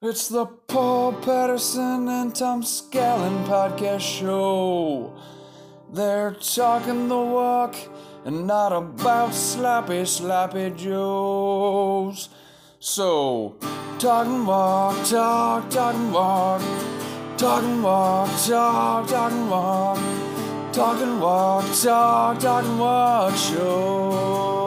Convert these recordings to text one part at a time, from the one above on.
It's the Paul Patterson and Tom Scallon podcast show. They're talking the walk and not about sloppy, sloppy joes. So, talking walk, talk, talking walk, talking walk, talk, talking walk, talking walk, talk, talking walk show.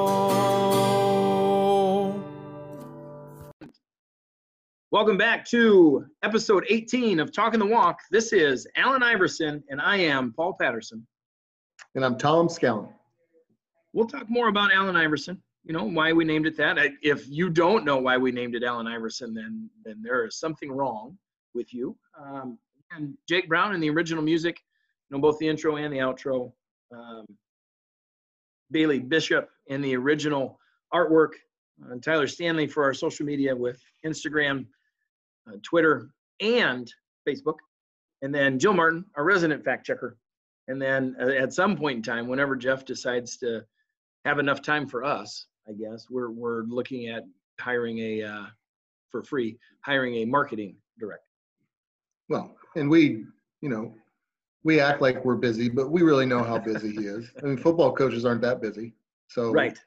Welcome back to episode 18 of Talking the Walk. This is Allen Iverson, and I am Paul Patterson. And I'm Tom Scallon. We'll talk more about Allen Iverson. You know why we named it that. If you don't know why we named it Allen Iverson, then then there is something wrong with you. Um, and Jake Brown and the original music, you know both the intro and the outro. Um, Bailey Bishop in the original artwork. Uh, Tyler Stanley for our social media with Instagram, Twitter, and Facebook. And then Jill Martin, our resident fact checker. And then uh, at some point in time, whenever Jeff decides to have enough time for us, I guess we're we're looking at hiring a uh, for free hiring a marketing director. Well, and we, you know, we act like we're busy, but we really know how busy he is. I mean, football coaches aren't that busy. So Right.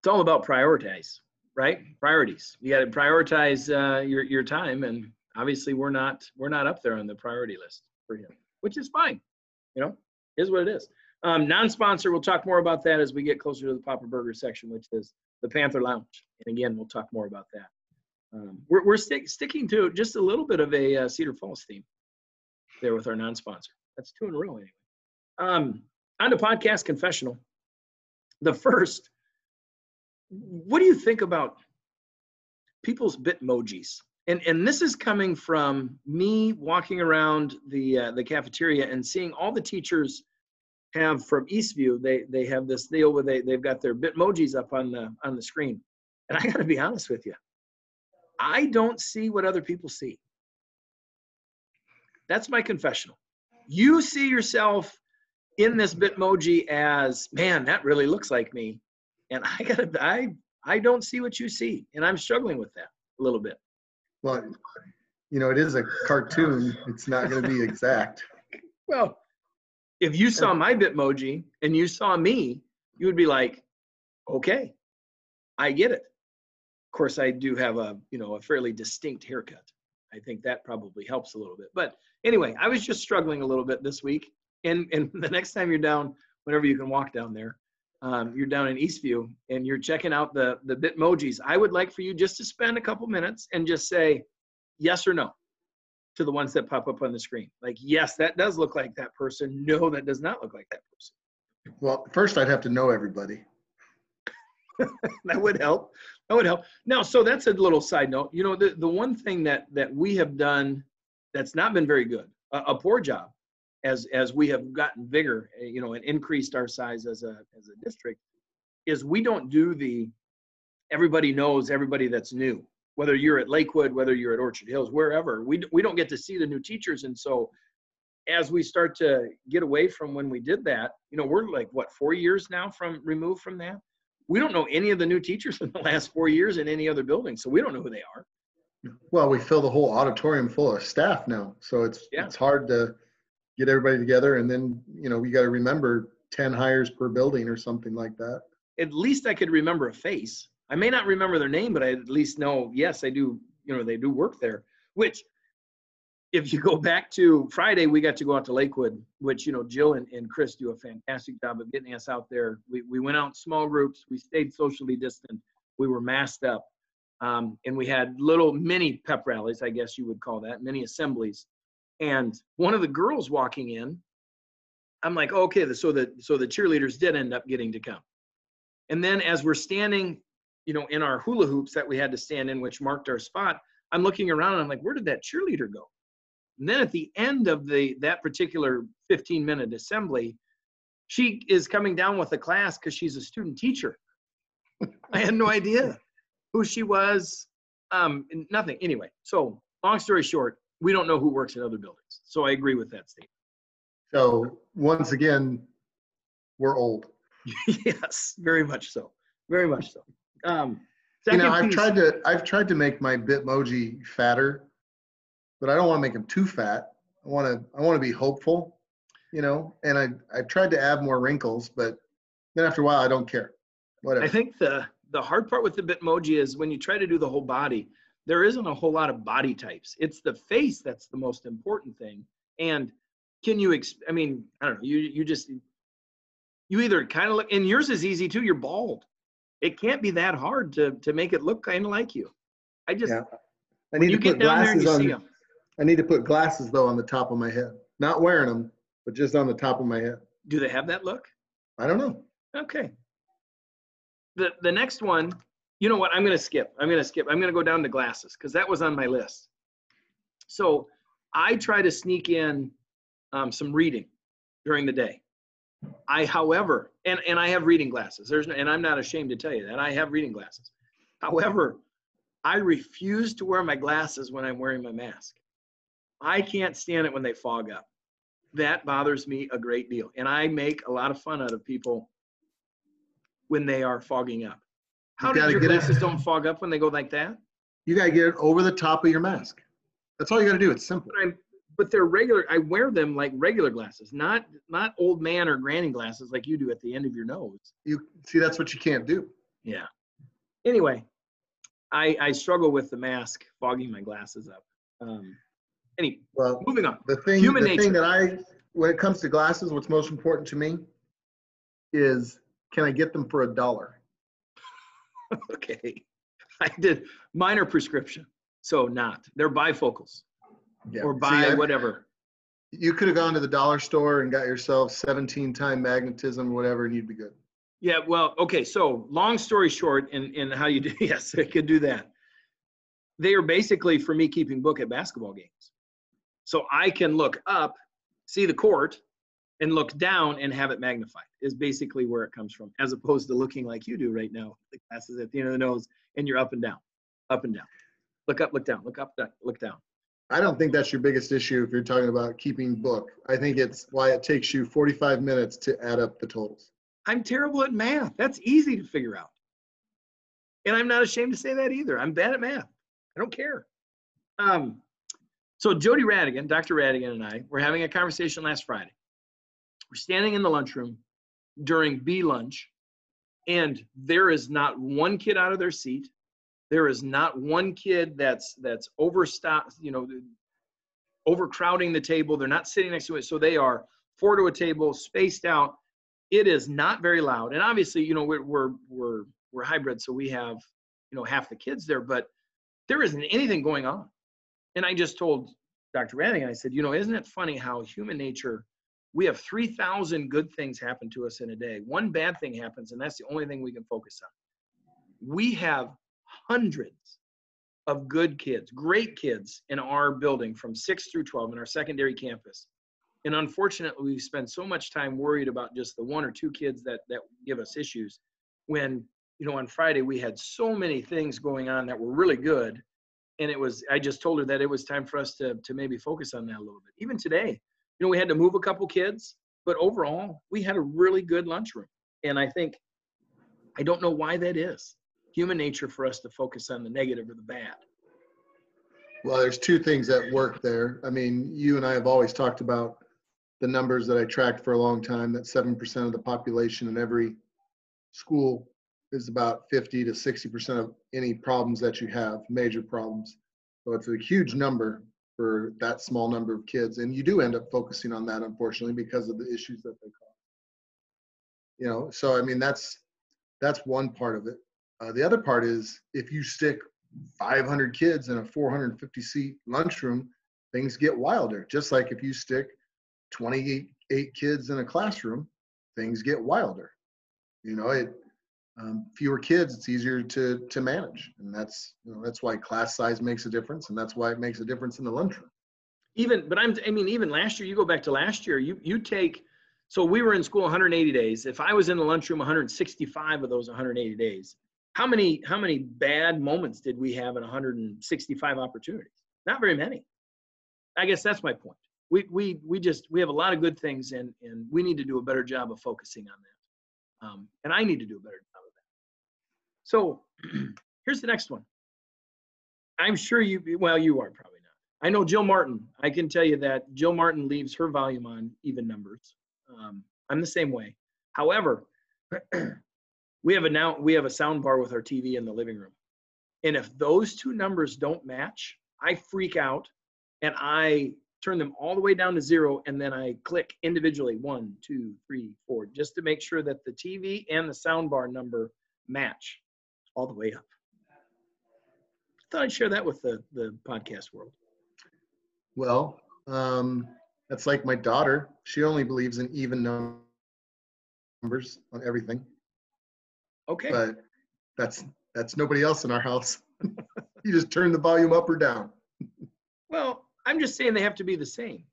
It's all about prioritize, right? Priorities. You got to prioritize uh, your your time, and obviously we're not we're not up there on the priority list for him, which is fine. You know, is what it is. Um, non-sponsor, we'll talk more about that as we get closer to the Papa Burger section, which is the Panther Lounge. And again, we'll talk more about that. Um, we're we're stick, sticking to just a little bit of a uh, Cedar Falls theme there with our non-sponsor. That's two in a row anyway. Um, on to podcast confessional. The first, what do you think about people's bitmojis? And and this is coming from me walking around the uh, the cafeteria and seeing all the teachers have from Eastview. They they have this deal where they they've got their bitmojis up on the on the screen. And I got to be honest with you, I don't see what other people see. That's my confessional. You see yourself in this Bitmoji as, man, that really looks like me. And I gotta, I, I don't see what you see, and I'm struggling with that a little bit. well, you know, it is a cartoon. It's not going to be exact. Well, if you saw my Bitmoji and you saw me, you would be like, okay, I get it. Of course, I do have a, you know, a fairly distinct haircut. I think that probably helps a little bit. But anyway, I was just struggling a little bit this week. And and the next time you're down, whenever you can walk down there, um, you're down in Eastview and you're checking out the the Bitmojis. I would like for you just to spend a couple minutes and just say yes or no to the ones that pop up on the screen. Like, yes, that does look like that person. No, that does not look like that person. Well, first I'd have to know everybody. that would help. That would help. Now, so that's a little side note. You know, the, the one thing that that we have done that's not been very good, a, a poor job, as as we have gotten bigger, eh, you know, and increased our size as a as a district, is we don't do the everybody knows everybody that's new. Whether you're at Lakewood, whether you're at Orchard Hills, wherever, we we don't get to see the new teachers, and so as we start to get away from when we did that, you know, we're like what four years now from removed from that we don't know any of the new teachers in the last four years in any other building, so we don't know who they are. Well, we fill the whole auditorium full of staff now, so it's Yeah. it's hard to get everybody together. And then you know we got to remember ten hires per building or something like that. At least I could remember a face. I may not remember their name, but I at least know, yes, I do, you know, they do work there. Which, if you go back to Friday, we got to go out to Lakewood, which, you know, Jill and, and Chris do a fantastic job of getting us out there. We, we went out in small groups, we stayed socially distant, we were masked up. Um, and we had little mini pep rallies, I guess you would call that, mini assemblies. And one of the girls walking in, I'm like, okay, so the so the cheerleaders did end up getting to come. And then as we're standing, you know, in our hula hoops that we had to stand in, which marked our spot, I'm looking around and I'm like, where did that cheerleader go? And then at the end of the that particular 15 minute assembly, she is coming down with the class because she's a student teacher. I had no idea who she was. Um, nothing. Anyway, so long story short, we don't know who works in other buildings. So I agree with that statement. So once again, we're old. yes, very much so. Very much so. Um, You know, I've piece- tried to I've tried to make my Bitmoji fatter, but I don't want to make him too fat. I want to I want to be hopeful, you know. And I I've tried to add more wrinkles, but then after a while, I don't care. Whatever. I think the the hard part with the Bitmoji is when you try to do the whole body, there isn't a whole lot of body types. It's the face that's the most important thing. And can you? Ex- I mean, I don't know. You you just you either kind of look, and yours is easy too. You're bald. It can't be that hard to to make it look kind of like you. I just Yeah. I need you to get put down there and glasses on. I need to put glasses though on the top of my head. Not wearing them, but just on the top of my head. Do they have that look? I don't know. Okay. The the next one, you know what? I'm gonna skip. I'm gonna skip. I'm gonna go down to glasses because that was on my list. So I try to sneak in um, some reading during the day. I, however, and and I have reading glasses. There's no, and I'm not ashamed to tell you that I have reading glasses. However, I refuse to wear my glasses when I'm wearing my mask. I can't stand it when they fog up. That bothers me a great deal, and I make a lot of fun out of people when they are fogging up. How gotta your get it- glasses don't fog up when they go like that? You gotta get it over the top of your mask. That's all you gotta do. It's simple. But but they're regular. I wear them like regular glasses, not not old man or granny glasses like you do at the end of your nose. You see, that's what you can't do. Yeah. Anyway, I I struggle with the mask fogging my glasses up. Um, any Well, moving on. the thing, Human the nature. thing that I, when it comes to glasses, what's most important to me is can I get them for a dollar? Okay, I did minor prescription, so not. They're bifocals Yeah. or See, buy I- whatever. You could have gone to the dollar store and got yourself 17 time magnetism, whatever, and you'd be good. Yeah, well, okay, so long story short, and, and how you do, yes, I could do that. They are basically for me keeping book at basketball games. So I can look up, see the court, and look down and have it magnified, is basically where it comes from, as opposed to looking like you do right now, the glasses at the end of the nose, and you're up and down, up and down. Look up, look down, look up, look down. I don't think that's your biggest issue if you're talking about keeping book. I think it's why it takes you 45 minutes to add up the totals. I'm terrible at math. That's easy to figure out. And I'm not ashamed to say that either. I'm bad at math. I don't care. Um, so Jody Radigan, Dr. Radigan and I were having a conversation last Friday. We're standing in the lunchroom during B lunch, and there is not one kid out of their seat. There is not one kid that's that's overstopped, you know, overcrowding the table. They're not sitting next to it. So they are four to a table, spaced out it is not very loud and obviously you know we're we're we're, we're hybrid so we have you know half the kids there but there isn't anything going on and i just told dr Radigan i said you know isn't it funny how human nature we have 3000 good things happen to us in a day. One bad thing happens and that's the only thing we can focus on. We have hundreds of good kids great kids in our building from 6 through 12 in our secondary campus. And unfortunately we spend so much time worried about just the one or two kids that that give us issues when you know on friday we had so many things going on that were really good. And it was i just told her that it was time for us to to maybe focus on that a little bit. Even today you know we had to move a couple kids but overall we had a really good lunchroom and i think i don't know why that is human nature for us to focus on the negative or the bad Well, there's two things that work there. I mean, you and I have always talked about the numbers that I tracked for a long time that 7% of the population in every school is about 50 to 60% of any problems that you have, major problems. So it's a huge number for that small number of kids. And you do end up focusing on that, unfortunately, because of the issues that they cause. You know, so I mean, that's that's one part of it. Uh, the other part is if you stick 500 kids in a 450 seat lunchroom, things get wilder. Just like if you stick 28 kids in a classroom, things get wilder. You know, it um, fewer kids, it's easier to to manage, and that's you know that's why class size makes a difference, and that's why it makes a difference in the lunchroom. even but i'm i mean even last year you go back to last year you you take so we were in school 180 days. If i was in the lunchroom 165 of those 180 days how many how many bad moments did we have in 165 opportunities? Not very many. I guess that's my point. We we we just we have a lot of good things and and we need to do a better job of focusing on that. Um, and i need to do a better so Here's the next one. I'm sure you, well, you are probably not. I know Jill Martin. I can tell you that Jill Martin leaves her volume on even numbers. Um, I'm the same way. However, we have a now we have a sound bar with our TV in the living room, and if those two numbers don't match, I freak out, and I turn them all the way down to zero, and then I click individually one, two, three, four, just to make sure that the TV and the sound bar number match all the way up. I thought I'd share that with the the podcast world. Well, um, that's like my daughter. She only believes in even numbers on everything. Okay. But that's that's nobody else in our house. you just turn the volume up or down. Well, I'm just saying they have to be the same.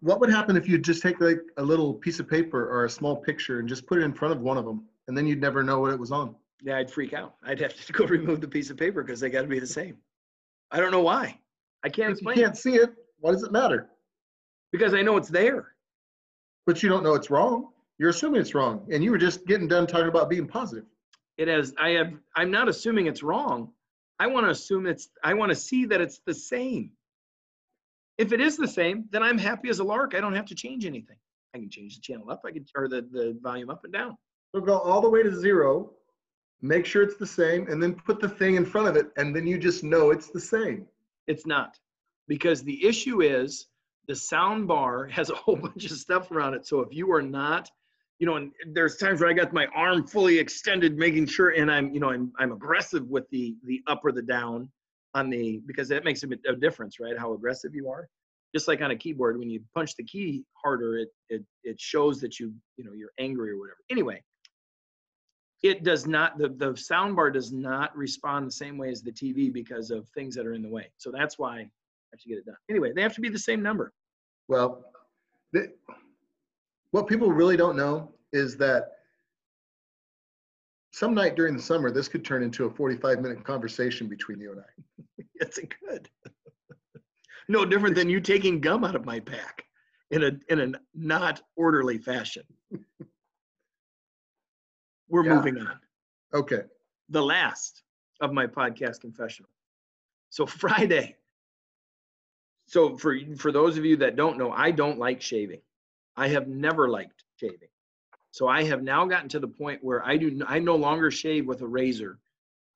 What would happen if you just take like a little piece of paper or a small picture and just put it in front of one of them, and then you'd never know what it was on? Yeah, I'd freak out. I'd have to go remove the piece of paper because they got to be the same. I don't know why. I can't If you can't see it, why does it matter? because I know it's there. But you don't know it's wrong. You're assuming it's wrong, and you were just getting done talking about being positive. It has. I have. I'm not assuming it's wrong. I want to assume it's. I want to see that it's the same. If it is the same, then I'm happy as a lark. I don't have to change anything. I can change the channel up. I can or the the volume up and down. So go all the way to zero, make sure it's the same, and then put the thing in front of it, and then you just know it's the same. It's not. Because the issue is the sound bar has a whole bunch of stuff around it. So if you are not, you know, and there's times where I got my arm fully extended, making sure, and I'm, you know, I'm, I'm aggressive with the the up or the down on the because that makes a, bit, a difference, right? How aggressive you are. Just like on a keyboard, when you punch the key harder, it it it shows that you you know you're angry or whatever. Anyway, it does not the the sound bar does not respond the same way as the TV because of things that are in the way. So that's why I have to get it done. Anyway, they have to be the same number. Well, the, what people really don't know is that some night during the summer, this could turn into a 45 minute conversation between you and I. It's a good. no different than you taking gum out of my pack in a in a not orderly fashion. We're Yeah. moving on. Okay. The last of my podcast confessional. So Friday. So for for those of you that don't know, I don't like shaving. I have never liked shaving. So I have now gotten to the point where I do I no longer shave with a razor.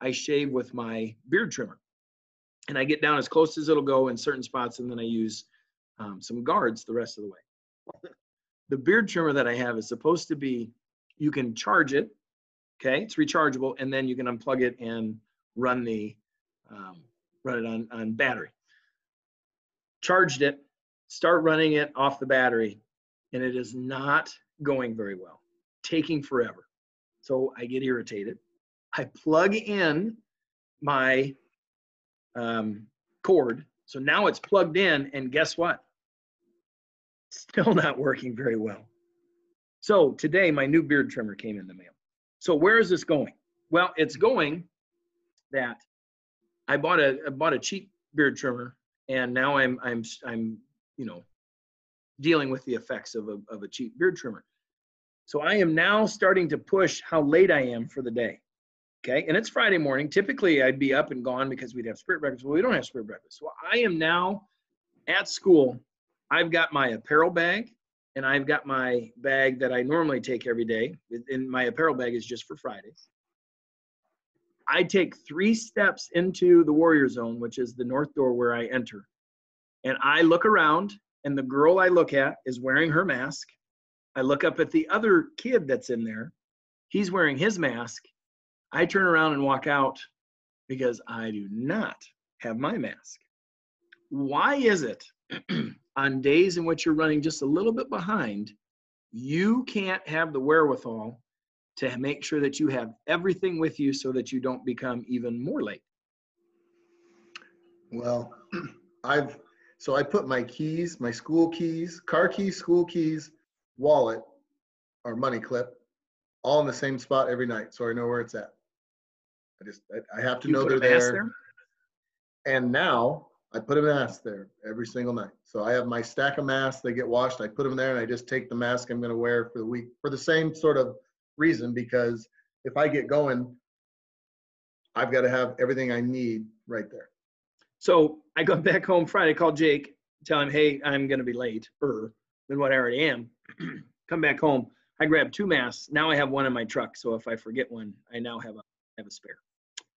I shave with my beard trimmer. And I get down as close as it'll go in certain spots, and then I use um, some guards the rest of the way. The beard trimmer that I have is supposed to be, you can charge it, okay? It's rechargeable, and then you can unplug it and run the, um, run it on on battery. Charged it, start running it off the battery, and it is not going very well, taking forever. So I get irritated. I plug in my um, cord. So now it's plugged in, and guess what? Still not working very well. So today, my new beard trimmer came in the mail. So where is this going? Well, it's going that I bought a I bought a cheap beard trimmer, and now I'm I'm I'm you know dealing with the effects of a of a cheap beard trimmer. So I am now starting to push how late I am for the day. Okay, and it's Friday morning. Typically, I'd be up and gone because we'd have spirit breakfast. Well, we don't have spirit breakfast. So I am now at school. I've got my apparel bag and I've got my bag that I normally take every day. And my apparel bag is just for Fridays. I take three steps into the warrior zone, which is the north door where I enter. And I look around, and the girl I look at is wearing her mask. I look up at the other kid that's in there. He's wearing his mask. I turn around and walk out because I do not have my mask. Why is it on days in which you're running just a little bit behind, you can't have the wherewithal to make sure that you have everything with you so that you don't become even more late? Well, I've so I put my keys, my school keys, car keys, school keys, wallet, or money clip, all in the same spot every night, so I know where it's at. I just I, I have to You know they're mask there. And now I put a mask there every single night. So I have my stack of masks. They get washed. I put them there, and I just take the mask I'm going to wear for the week for the same sort of reason. Because if I get going, I've got to have everything I need right there. So I got back home Friday, called Jake, tell him, hey, I'm going to be late, or than what I already am. Come back home. I grabbed two masks. Now I have one in my truck. So if I forget one, I now have a have a spare.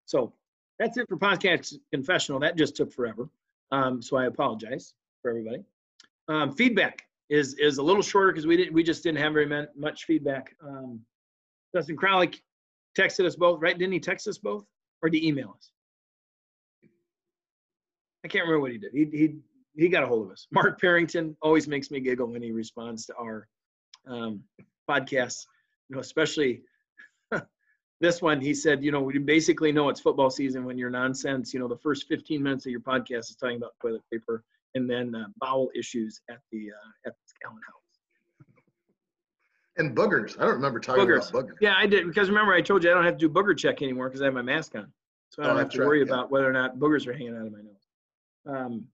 So that's it for podcast confessional. That just took forever. Um, so I apologize for everybody. Um, feedback is is a little shorter because we didn't we just didn't have very man- much feedback. Um, Dustin Crowley texted us both, right? Didn't he text us both, or did he email us? I can't remember what he did. He he he got a hold of us. Mark Parrington always makes me giggle when he responds to our um, podcasts. You know, especially this one. He said, you know, we basically know it's football season when your nonsense. You know, the first 15 minutes of your podcast is talking about toilet paper, and then uh, bowel issues at the uh, at the Allen House. And boogers. I don't remember talking Boogers. about boogers. Yeah, I did because remember I told you I don't have to do booger check anymore because I have my mask on, so I Oh, don't have to right, worry yeah. about whether or not boogers are hanging out of my nose. Um,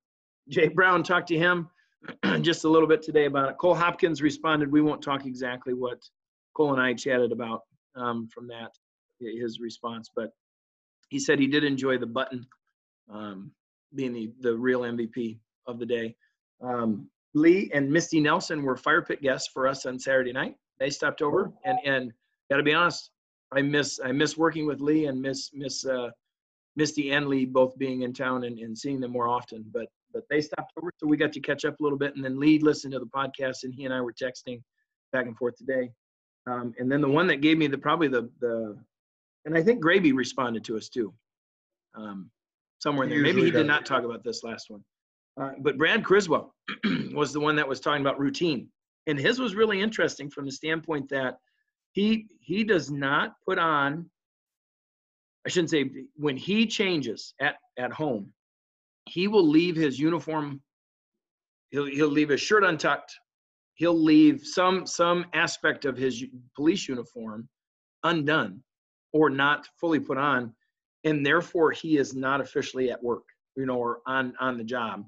Jay Brown talked to him just a little bit today about it. Cole Hopkins responded. We won't talk exactly what Cole and I chatted about um, from that his response, but he said he did enjoy the button um, being the the real MVP of the day. Um, Lee and Misty Nelson were fire pit guests for us on Saturday night. They stopped over and and got to be honest, I miss I miss working with Lee and miss miss uh, Misty and Lee both being in town and, and seeing them more often. But but they stopped over, so we got to catch up a little bit. And then Lee listened to the podcast, and he and I were texting back and forth today. Um, and then the one that gave me the probably the the, and I think Gravy responded to us too, um, somewhere in there. Maybe he did not talk about this last one. Uh, but Brad Criswell was the one that was talking about routine, and his was really interesting from the standpoint that he he does not put on. I shouldn't say when he changes at at home, he will leave his uniform. He'll he'll leave his shirt untucked. He'll leave some some aspect of his police uniform undone or not fully put on, and therefore he is not officially at work, you know, or on on the job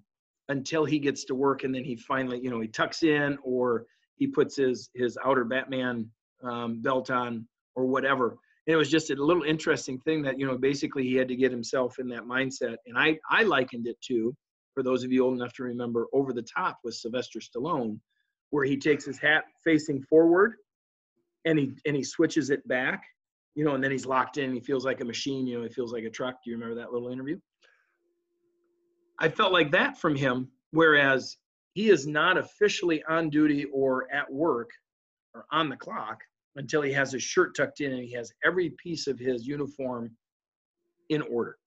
until he gets to work, and then he finally, you know, he tucks in or he puts his his outer Batman um, belt on or whatever. And it was just a little interesting thing that you know basically he had to get himself in that mindset, and I I likened it to for those of you old enough to remember Over the Top with Sylvester Stallone, where he takes his hat facing forward and he and he switches it back, you know, and then he's locked in. He feels like a machine, you know, he feels like a truck. Do you remember that little interview? I felt like that from him, whereas he is not officially on duty or at work or on the clock until he has his shirt tucked in and he has every piece of his uniform in order.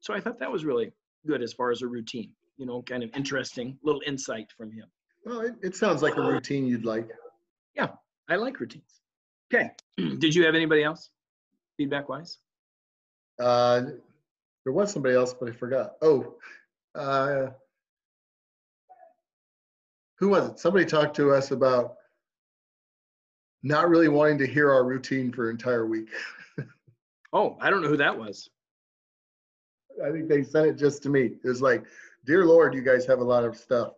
So I thought that was really good as far as a routine, you know, kind of interesting little insight from him. Well, it, it sounds like a routine you'd like. Yeah, I like routines. Okay. Did you have anybody else feedback wise? Uh, there was somebody else, but I forgot. Oh, uh, who was it? Somebody talked to us about not really wanting to hear our routine for an entire week. Oh, I don't know who that was. I think they sent it just to me. It was like, dear Lord, you guys have a lot of stuff.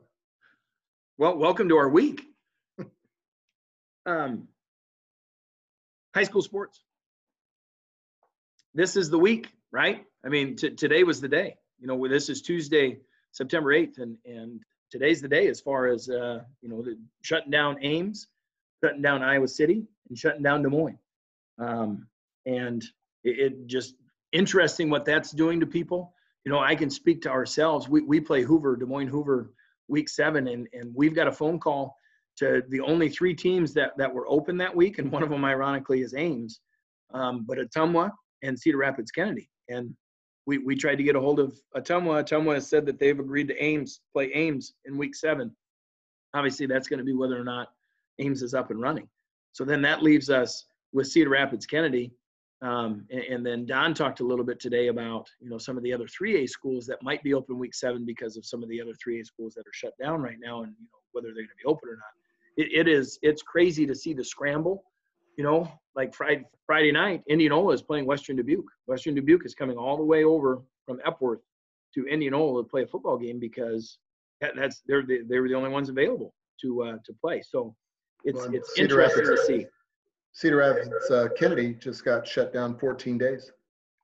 Well, welcome to our week. um, high school sports. This is the week, right? I mean, t- today was the day. You know, this is Tuesday, September 8th, and, and today's the day as far as, uh, you know, shutting down Ames, shutting down Iowa City, and shutting down Des Moines. Um, and it, it just interesting what that's doing to people. You know, I can speak to ourselves. We, we play Hoover, Des Moines Hoover week seven and, and we've got a phone call to the only three teams that, that were open that week and one of them ironically is ames um, but Ottumwa and cedar rapids kennedy. And we, we tried to get a hold of Ottumwa Ottumwa has said that they've agreed to ames play ames in week seven. Obviously that's going to be whether or not ames is up and running. So then that leaves us with cedar rapids kennedy um, and, and then Don talked a little bit today about you know some of the other 3A schools that might be open week seven because of some of the other 3A schools that are shut down right now, and you know whether they're going to be open or not. It, it is it's crazy to see the scramble. You know, like Friday Friday night, Indianola is playing Western Dubuque. Western Dubuque is coming all the way over from Epworth to Indianola to play a football game because that, that's they're the, they were the only ones available to uh, to play. So it's Well, it's Cedar interesting to Rapids- see. Cedar Rapids uh, Kennedy just got shut down 14 days.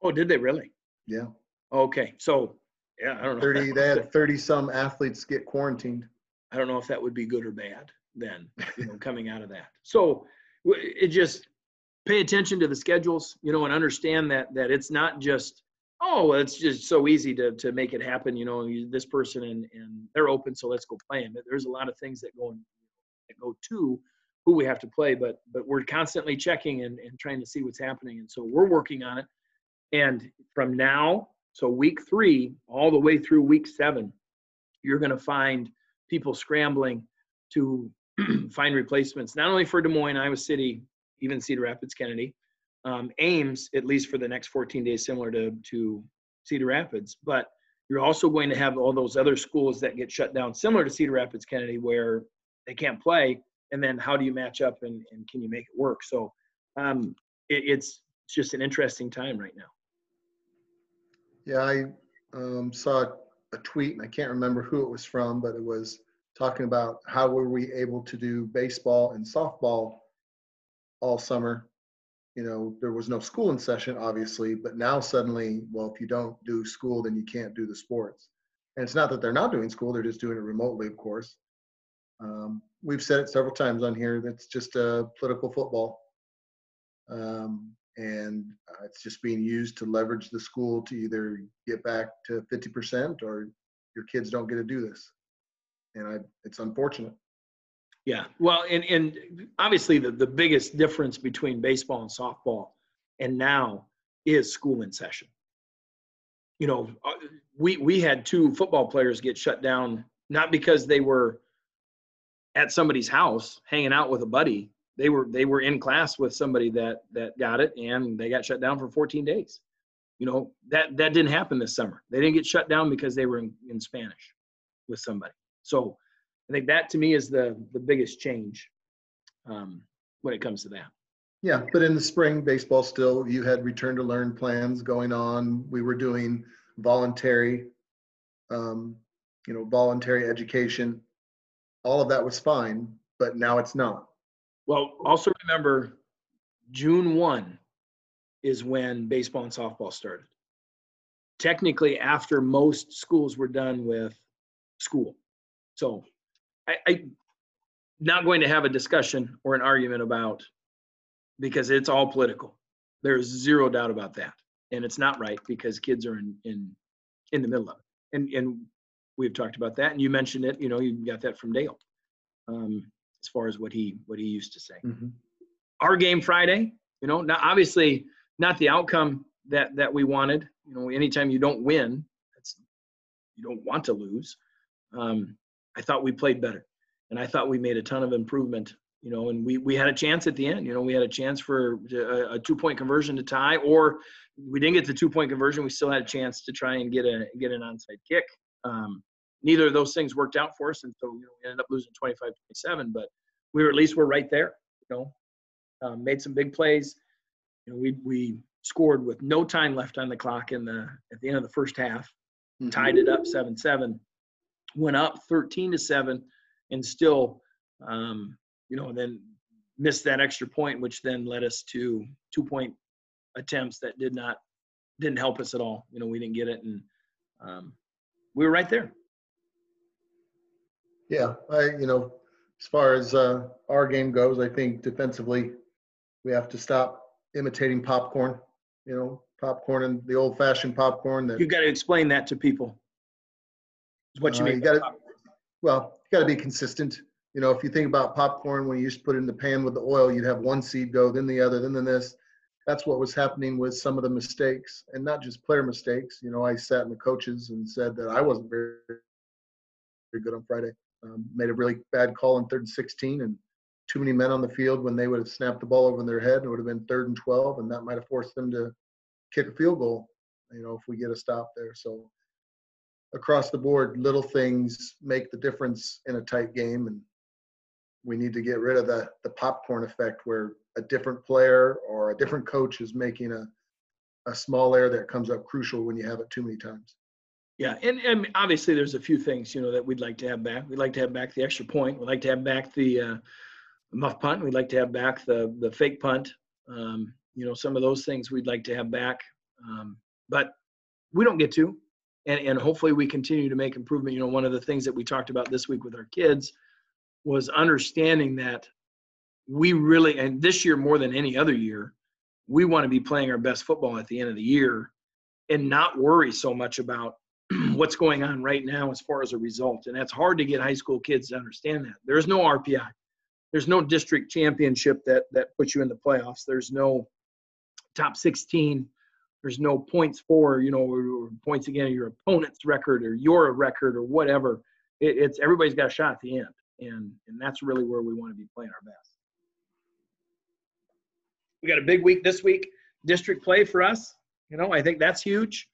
Oh, did they really? Yeah, Okay, so yeah, I don't know. thirty. They had thirty some athletes get quarantined. I don't know if that would be good or bad then, you know, coming out of that. So it just pay attention to the schedules, you know, and understand that that it's not just oh, it's just so easy to to make it happen. You know, this person and and they're open, so let's go play them. There's a lot of things that go that go to who we have to play, but but we're constantly checking and, and trying to see what's happening, and so we're working on it. And from now, so week three, all the way through week seven, you're going to find people scrambling to find replacements, not only for Des Moines, Iowa City, even Cedar Rapids, Kennedy, um, Ames, at least for the next 14 days, similar to, to Cedar Rapids. But you're also going to have all those other schools that get shut down, similar to Cedar Rapids, Kennedy, where they can't play. And then how do you match up and, and can you make it work? So um, it, it's just an interesting time right now. Yeah, I um, saw a tweet, and I can't remember who it was from, but it was talking about how were we able to do baseball and softball all summer. You know, there was no school in session, obviously, but now suddenly, well, if you don't do school, then you can't do the sports. And it's not that they're not doing school; they're just doing it remotely, of course. Um, we've said it several times on here. That's just a political football. Um, and uh, it's just being used to leverage the school to either get back to 50% or your kids don't get to do this and i it's unfortunate Yeah, well, and and obviously the the biggest difference between baseball and softball, and now is school in session. You know, uh, we we had two football players get shut down not because they were at somebody's house hanging out with a buddy. They were they were in class with somebody that that got it, and they got shut down for 14 days. You know that that didn't happen this summer. They didn't get shut down because they were in, in Spanish with somebody. So I think that to me is the the biggest change um, when it comes to that. yeah but in the spring baseball still you had return to learn plans going on we were doing voluntary um, you know voluntary education all of that was fine but now it's not Well, also remember, June one is when baseball and softball started. Technically, after most schools were done with school, so I, I not going to have a discussion or an argument about because it's all political. There's zero doubt about that, and it's not right because kids are in in in the middle of it, and and we've talked about that, and you mentioned it. You know, you got that from Dale. Um, as far as what he what he used to say. Our game Friday, you know, now obviously not the outcome that that we wanted. You know, anytime you don't win, that's you don't want to lose. Um, I thought we played better, and I thought we made a ton of improvement. You know, and we we had a chance at the end. You know, we had a chance for a, a two point conversion to tie, or we didn't get the two point conversion. We still had a chance to try and get a get an onside kick. Um, neither of those things worked out for us, and so you know, we ended up losing 25-27. But we were at least we're right there. You know, um, made some big plays. You know, we we scored with no time left on the clock in the at the end of the first half. Mhm. Tied it up seven seven. Went up 13 to seven, and still, um, you know, then missed that extra point, which then led us to two point attempts that did not didn't help us at all. You know, we didn't get it, and um, we were right there. Yeah, I, you know, as far as uh, our game goes, I think defensively, we have to stop imitating popcorn. You know, popcorn and the old-fashioned popcorn that You got to explain that to people. What you Uh, mean? you gotta- well, you got to be consistent. You know, if you think about popcorn, when you used to put it in the pan with the oil, you'd have one seed go, then the other, then the this. That's what was happening with some of the mistakes, and not just player mistakes. You know, I sat in the coaches and said that I wasn't very, very good on Friday. Um, made a really bad call in third and 16, and too many men on the field when they would have snapped the ball over their head. It would have been third and 12, and that might have forced them to kick a field goal. You know, if we get a stop there. So across the board, little things make the difference in a tight game, and we need to get rid of the the popcorn effect where a different player or a different coach is making a a small error that comes up crucial when you have it too many times. Yeah, and, and obviously there's a few things you know that we'd like to have back. We'd like to have back the extra point. We'd like to have back the uh, muff punt. We'd like to have back the the fake punt. Um, you know, some of those things we'd like to have back. Um, but we don't get to, and and hopefully we continue to make improvement. You know, one of the things that we talked about this week with our kids was understanding that we really, and this year more than any other year, we want to be playing our best football at the end of the year and not worry so much about what's going on right now as far as a result. And that's hard to get high school kids to understand that. There's no RPI. There's no district championship that that puts you in the playoffs. There's no top 16. There's no points for, you know, or points again your opponent's record or your record or whatever. It, it's everybody's got a shot at the end. And and that's really where we want to be playing our best. We got a big week this week, district play for us. You know, I think that's huge.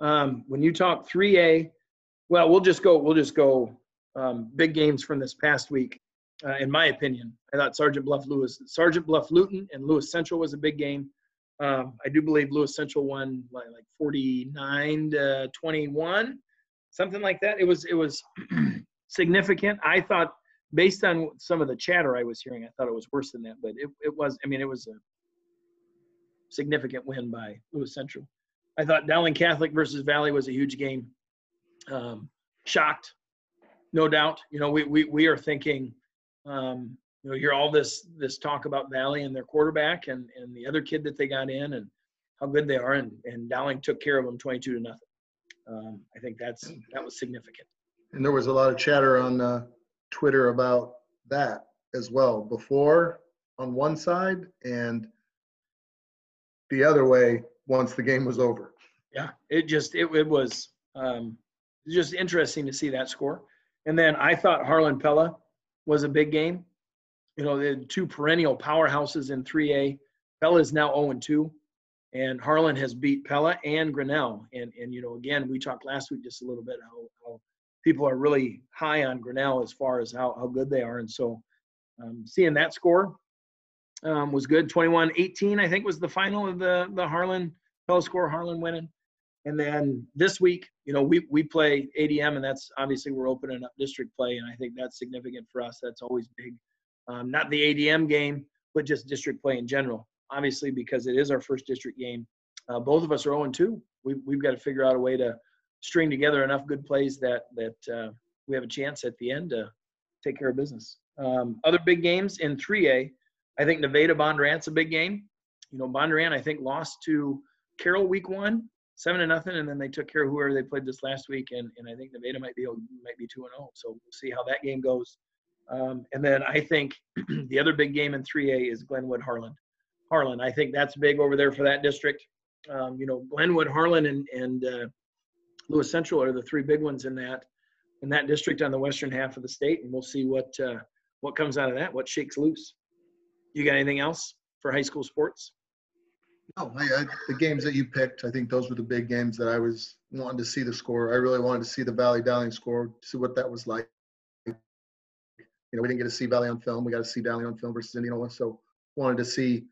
Um, when you talk 3A, well, we'll just go. We'll just go um, big games from this past week. Uh, in my opinion, I thought Sergeant Bluff Lewis, Sergeant Bluff Luton, and Lewis Central was a big game. Um, I do believe Lewis Central won like, like 49 to 21, something like that. It was it was significant. I thought, based on some of the chatter I was hearing, I thought it was worse than that. But it, it was. I mean, it was a significant win by Lewis Central. I thought Dowling Catholic versus Valley was a huge game. Um, shocked, no doubt. You know, we we we are thinking, um, you know, hear all this this talk about Valley and their quarterback and and the other kid that they got in and how good they are, and and Dowling took care of them 22 to nothing. Um, I think that's that was significant. And there was a lot of chatter on uh, Twitter about that as well before on one side and the other way once the game was over. Yeah, it just it, it was um, just interesting to see that score. And then I thought Harlan Pella was a big game. You know, the two perennial powerhouses in 3A. Pella is now 0 2, and Harlan has beat Pella and Grinnell. And and you know, again, we talked last week just a little bit how, how people are really high on Grinnell as far as how, how good they are. And so um, seeing that score um, was good. 21-18, I think, was the final of the the Harlan Pella score. Harlan winning. And then this week, you know, we we play ADM, and that's obviously we're opening up district play, and I think that's significant for us. That's always big. Um, not the ADM game, but just district play in general. Obviously, because it is our first district game. Uh, both of us are 0 2. We've we've got to figure out a way to string together enough good plays that that uh, we have a chance at the end to take care of business. Um, other big games in 3A, I think Nevada Bondurant's a big game. You know, Bondurant I think lost to Carroll week one seven to nothing, and then they took care of whoever they played this last week, and, and I think Nevada might be might be two and zero. Oh. So we'll see how that game goes. Um, and then I think the other big game in 3A is Glenwood Harlan. Harlan, I think that's big over there for that district. Um, you know, Glenwood, Harlan, and and uh, Lewis Central are the three big ones in that in that district on the western half of the state, and we'll see what uh, what comes out of that, what shakes loose. You got anything else for high school sports? No, I, I, the games that you picked, I think those were the big games that I was wanting to see the score. I really wanted to see the Valley Dowling score, see what that was like. You know, we didn't get to see Valley on film. We got to see Valley on film versus Indianola, so wanted to see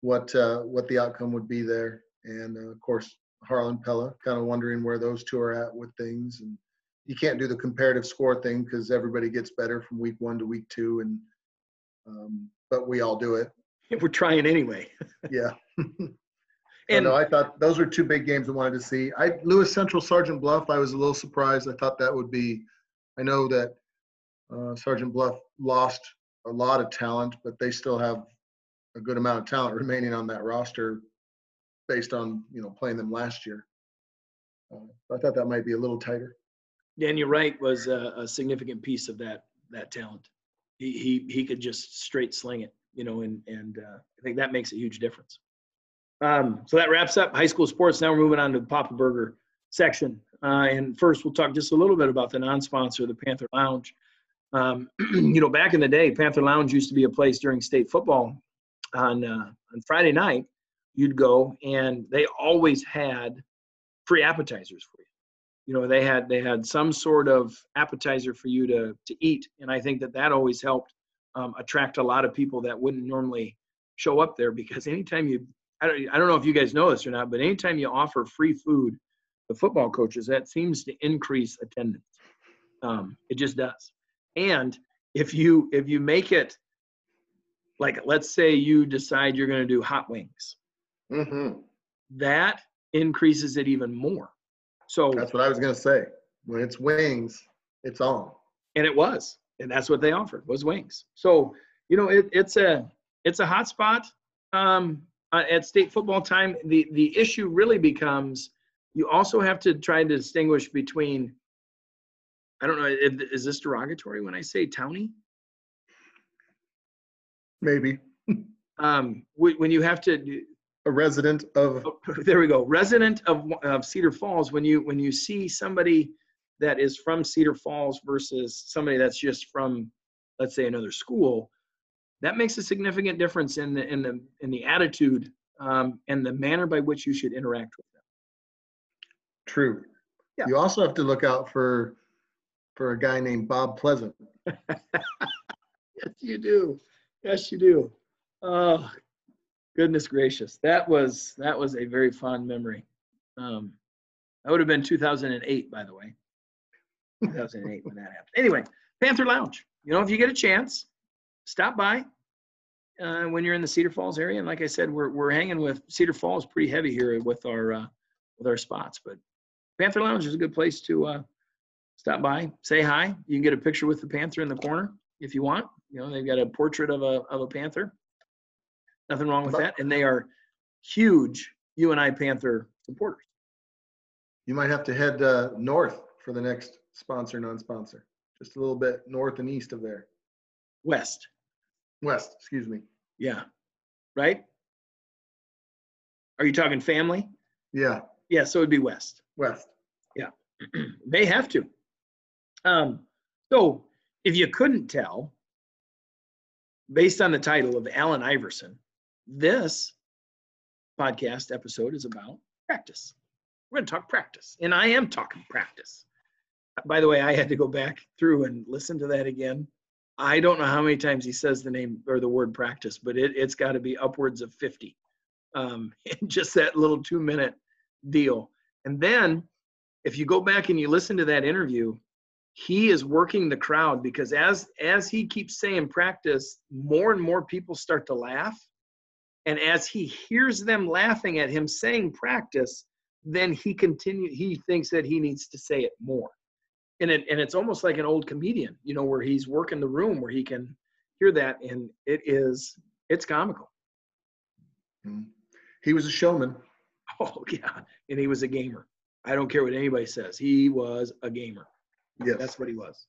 what uh, what the outcome would be there. And uh, of course, Harlan Pella, kind of wondering where those two are at with things. And you can't do the comparative score thing because everybody gets better from week one to week two, and um, but we all do it. We're trying anyway. yeah. and no, I thought those were two big games I wanted to see. I Lewis Central Sergeant Bluff. I was a little surprised. I thought that would be. I know that uh, Sergeant Bluff lost a lot of talent, but they still have a good amount of talent remaining on that roster, based on you know playing them last year. Uh, I thought that might be a little tighter. Daniel Wright was a, a significant piece of that that talent. He, he he could just straight sling it you know, and and uh, I think that makes a huge difference. Um, so that wraps up high school sports. Now we're moving on to the Papa Burger section. Uh, and first, we'll talk just a little bit about the non-sponsor, the Panther Lounge. Um, you know, back in the day, Panther Lounge used to be a place during state football on uh, on Friday night. You'd go, and they always had free appetizers for you. You know, they had they had some sort of appetizer for you to to eat, and I think that that always helped um, attract a lot of people that wouldn't normally show up there because anytime you I don't, I don't know if you guys know this or not but anytime you offer free food the football coaches that seems to increase attendance um, it just does and if you if you make it like let's say you decide you're going to do hot wings mm-hmm. that increases it even more. So That's what I was gonna say. When it's wings, it's on. and it was and that's what they offered was wings so you know it, it's a it's a hot spot um, uh, at state football time the the issue really becomes you also have to try to distinguish between i don't know is, is this derogatory when i say townie Maybe um, when you have to a resident of there we go resident of, of cedar falls when you when you see somebody that is from cedar falls versus somebody that's just from let's say another school that makes a significant difference in the in the in the attitude um, and the manner by which you should interact with them True. Yeah. You also have to look out for for a guy named Bob Pleasant. yes you do yes you do oh goodness gracious that was that was a very fond memory um, that would have been 2008 by the way 2008 when that happened. Anyway, Panther Lounge. You know, if you get a chance, stop by uh, when you're in the Cedar Falls area. And like I said, we're we're hanging with Cedar Falls pretty heavy here with our uh, with our spots. But Panther Lounge is a good place to uh, stop by, say hi. You can get a picture with the panther in the corner if you want. You know, they've got a portrait of a of a panther. Nothing wrong with that. And they are huge UNI Panther supporters. You might have to head uh, north for the next sponsor, non-sponsor. Just a little bit north and east of there. West. West, excuse me. Yeah. Right? Are you talking family? Yeah, Yeah, so it'd be west. west. Yeah. they have to. Um, so if you couldn't tell, based on the title of Allen Iverson, this podcast episode is about practice. We're going to talk practice, and I am talking practice. By the way, I had to go back through and listen to that again. I don't know how many times he says the name or the word practice, but it, it's got to be upwards of 50. Um, in just that little two minute deal. And then if you go back and you listen to that interview, he is working the crowd because as as he keeps saying practice, more and more people start to laugh. And as he hears them laughing at him saying practice, then he continue he thinks that he needs to say it more. And it and it's almost like an old comedian, you know, where he's working the room where he can hear that and it is it's comical. Mhm. He was a showman. Oh yeah, and he was a gamer. I don't care what anybody says. He was a gamer. Yes. That's what he was.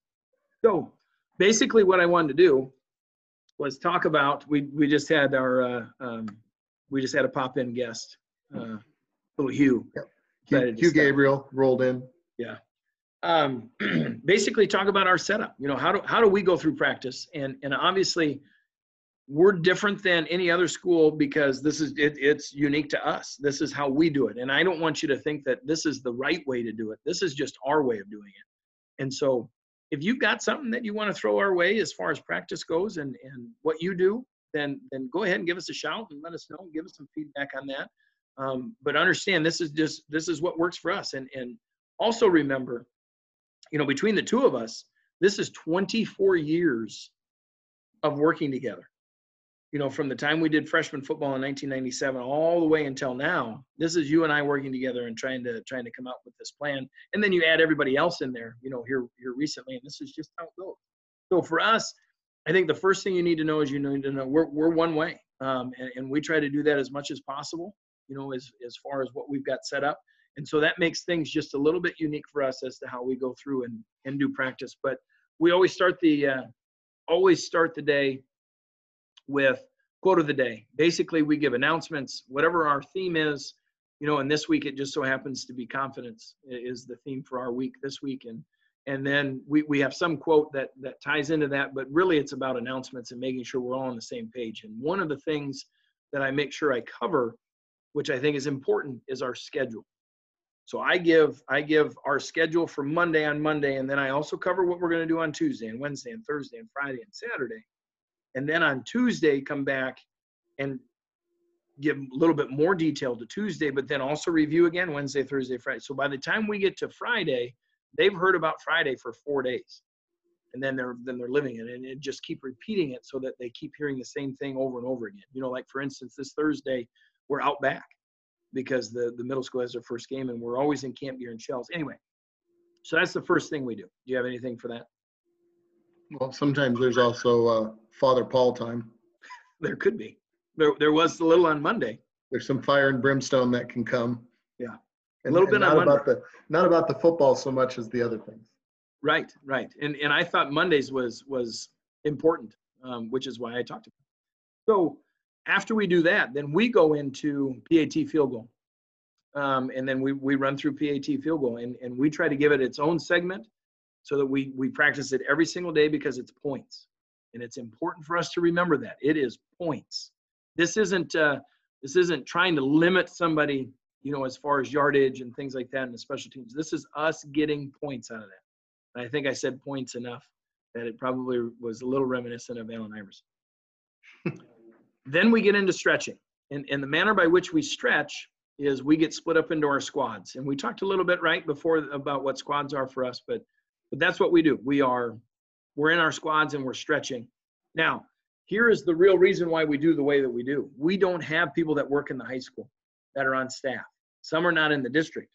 So basically, what I wanted to do was talk about. We we just had our uh, um, we just had a pop in guest, uh, little Hugh. Hugh, Hugh. Gabriel rolled in. Yeah. Um, basically talk about our setup. You know, how do how do we go through practice? And and obviously, we're different than any other school because this is it, it's unique to us. This is how we do it. And I don't want you to think that this is the right way to do it. This is just our way of doing it. And so, if you've got something that you want to throw our way as far as practice goes and and what you do, then then go ahead and give us a shout and let us know. and Give us some feedback on that. Um, but understand this is just this is what works for us. And and also remember you know, between the two of us, this is 24 years of working together. You know, from the time we did freshman football in 1997 all the way until now, this is you and I working together and trying to trying to come up with this plan. And then you add everybody else in there, you know, here here recently, and this is just how it goes. So for us, I think the first thing you need to know is you need to know we're we're one way, um, and, and we try to do that as much as possible. You know, as as far as what we've got set up and so that makes things just a little bit unique for us as to how we go through and, and do practice but we always start the uh, always start the day with quote of the day. Basically we give announcements whatever our theme is you know and this week it just so happens to be confidence is the theme for our week this week. And and then we, we have some quote that that ties into that but really it's about announcements and making sure we're all on the same page. And one of the things that i make sure i cover which i think is important is our schedule. So I give I give our schedule for Monday on Monday, and then I also cover what we're going to do on Tuesday and Wednesday and Thursday and Friday and Saturday. And then on Tuesday, come back and give a little bit more detail to Tuesday, but then also review again Wednesday, Thursday, Friday. So by the time we get to Friday, they've heard about Friday for four days. And then they're then they're living it and it just keep repeating it so that they keep hearing the same thing over and over again. You know, like for instance, this Thursday, we're out back because the the middle school has their first game, and we're always in camp gear and shells. Anyway, so that's the first thing we do. Do you have anything for that? Well, sometimes there's also uh, Father Paul time. There could be. There there was a little on Monday. There's some fire and brimstone that can come. Yeah. And, little and bit on not about the not about the football so much as the other things. Right, right. And and I thought Mondays was was important, um, which is why I talked about. It. So after we do that, then we go into PAT field goal. Um, and then we, we run through PAT field goal and, and we try to give it its own segment so that we, we practice it every single day because it's points. And it's important for us to remember that it is points. This isn't, uh, this isn't trying to limit somebody, you know, as far as yardage and things like that in the special teams. This is us getting points out of that. And I think I said points enough that it probably was a little reminiscent of Allen Iverson. then we get into stretching. And, and the manner by which we stretch is we get split up into our squads. And we talked a little bit right before about what squads are for us, but but that's what we do. We are we're in our squads and we're stretching. Now, here is the real reason why we do the way that we do. We don't have people that work in the high school that are on staff. Some are not in the district.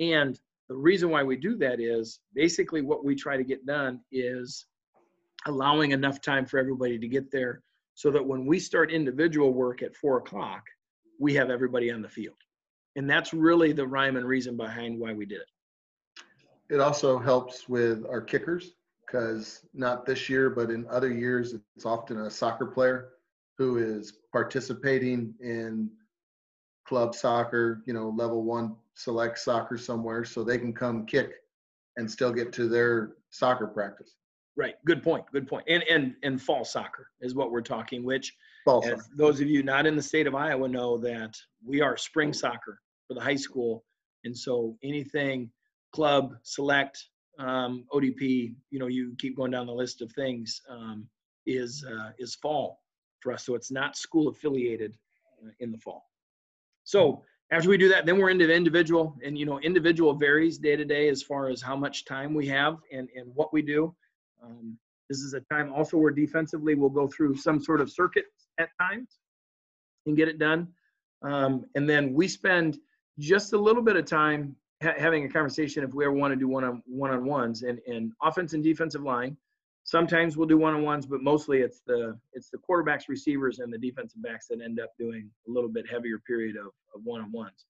And the reason why we do that is basically what we try to get done is allowing enough time for everybody to get there so that when we start individual work at four o'clock, we have everybody on the field. And that's really the rhyme and reason behind why we did it. It also helps with our kickers because not this year, but in other years, it's often a soccer player who is participating in club soccer, you know, level one select soccer somewhere, so they can come kick and still get to their soccer practice. Right. Good point. Good point. And and and fall soccer is what we're talking. Which, Fall as soccer. those of you not in the state of Iowa know that we are spring soccer for the high school, and so anything club, select, um, ODP, you know, you keep going down the list of things, um, is uh, is fall for us. So it's not school affiliated uh, in the fall. So after we do that, then we're into individual, and you know, individual varies day to day as far as how much time we have and and what we do. Um, this is a time also where defensively we'll go through some sort of circuit at times and get it done. Um, and then we spend just a little bit of time ha- having a conversation if we ever want to do one on one on ones and, and offense and defensive line. Sometimes we'll do one on ones, but mostly it's the it's the quarterbacks, receivers, and the defensive backs that end up doing a little bit heavier period of, of one on ones.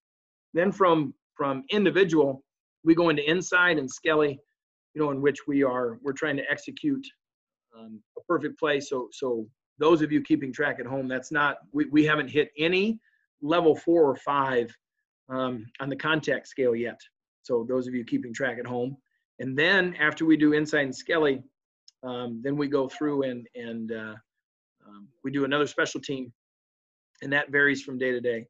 Then from from individual, we go into inside and skelly you know, in which we are we're trying to execute um, a perfect play. So so those of you keeping track at home, that's not we, we haven't hit any level four or five um, on the contact scale yet. So those of you keeping track at home, and then after we do inside and skelly, um, then we go through and and uh, um, we do another special team, and that varies from day to day.